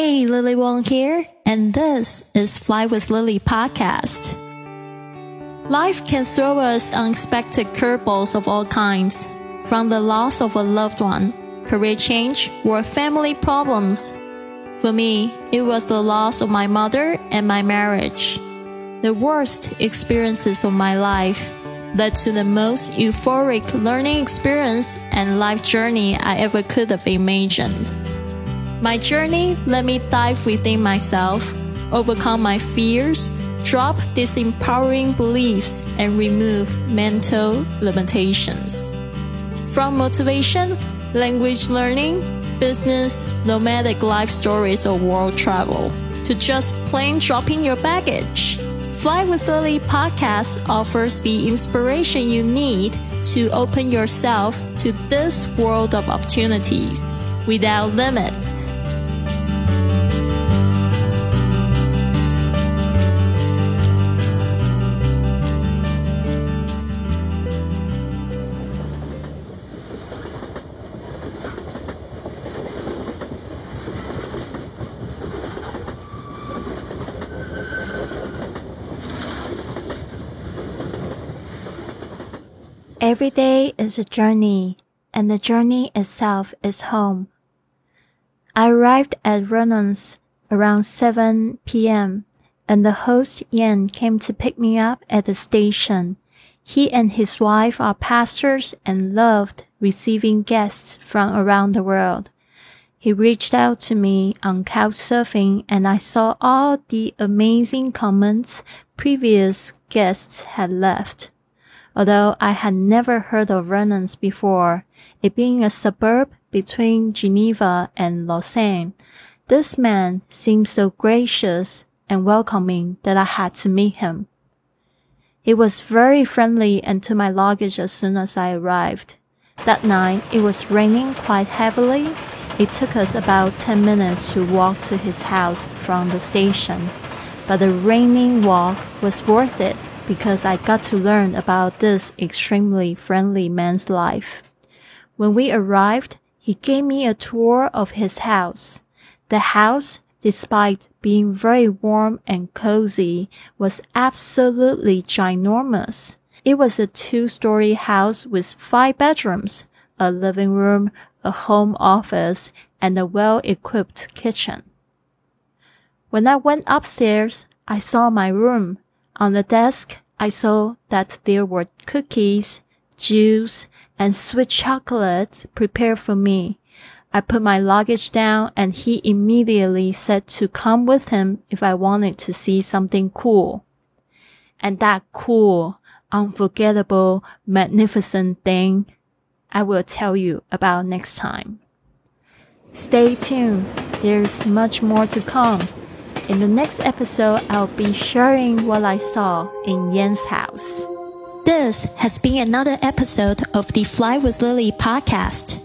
Hey, Lily Wong here, and this is Fly with Lily podcast. Life can throw us unexpected curveballs of all kinds, from the loss of a loved one, career change, or family problems. For me, it was the loss of my mother and my marriage. The worst experiences of my life led to the most euphoric learning experience and life journey I ever could have imagined. My journey let me dive within myself, overcome my fears, drop disempowering beliefs, and remove mental limitations. From motivation, language learning, business, nomadic life stories, or world travel, to just plain dropping your baggage. Fly with Lily podcast offers the inspiration you need to open yourself to this world of opportunities without limits. Every day is a journey, and the journey itself is home. I arrived at Renens around 7 p.m., and the host Yan came to pick me up at the station. He and his wife are pastors and loved receiving guests from around the world. He reached out to me on Couchsurfing and I saw all the amazing comments previous guests had left although I had never heard of Renens before, it being a suburb between Geneva and Lausanne. This man seemed so gracious and welcoming that I had to meet him. He was very friendly and took my luggage as soon as I arrived. That night, it was raining quite heavily. It took us about 10 minutes to walk to his house from the station, but the raining walk was worth it because I got to learn about this extremely friendly man's life. When we arrived, he gave me a tour of his house. The house, despite being very warm and cozy, was absolutely ginormous. It was a two-story house with five bedrooms, a living room, a home office, and a well-equipped kitchen. When I went upstairs, I saw my room on the desk, I saw that there were cookies, juice, and sweet chocolate prepared for me. I put my luggage down and he immediately said to come with him if I wanted to see something cool. And that cool, unforgettable, magnificent thing I will tell you about next time. Stay tuned. There's much more to come. In the next episode, I'll be sharing what I saw in Yan's house. This has been another episode of the Fly with Lily podcast.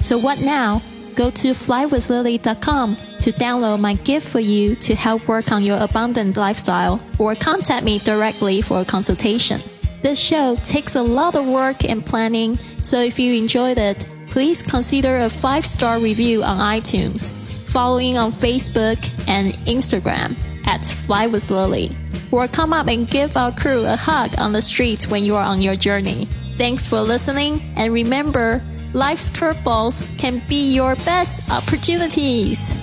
So what now? Go to flywithlily.com to download my gift for you to help work on your abundant lifestyle or contact me directly for a consultation. This show takes a lot of work and planning, so if you enjoyed it, please consider a five star review on iTunes following on Facebook and Instagram at Fly with Lily. Or come up and give our crew a hug on the street when you are on your journey. Thanks for listening, and remember, life's curveballs can be your best opportunities.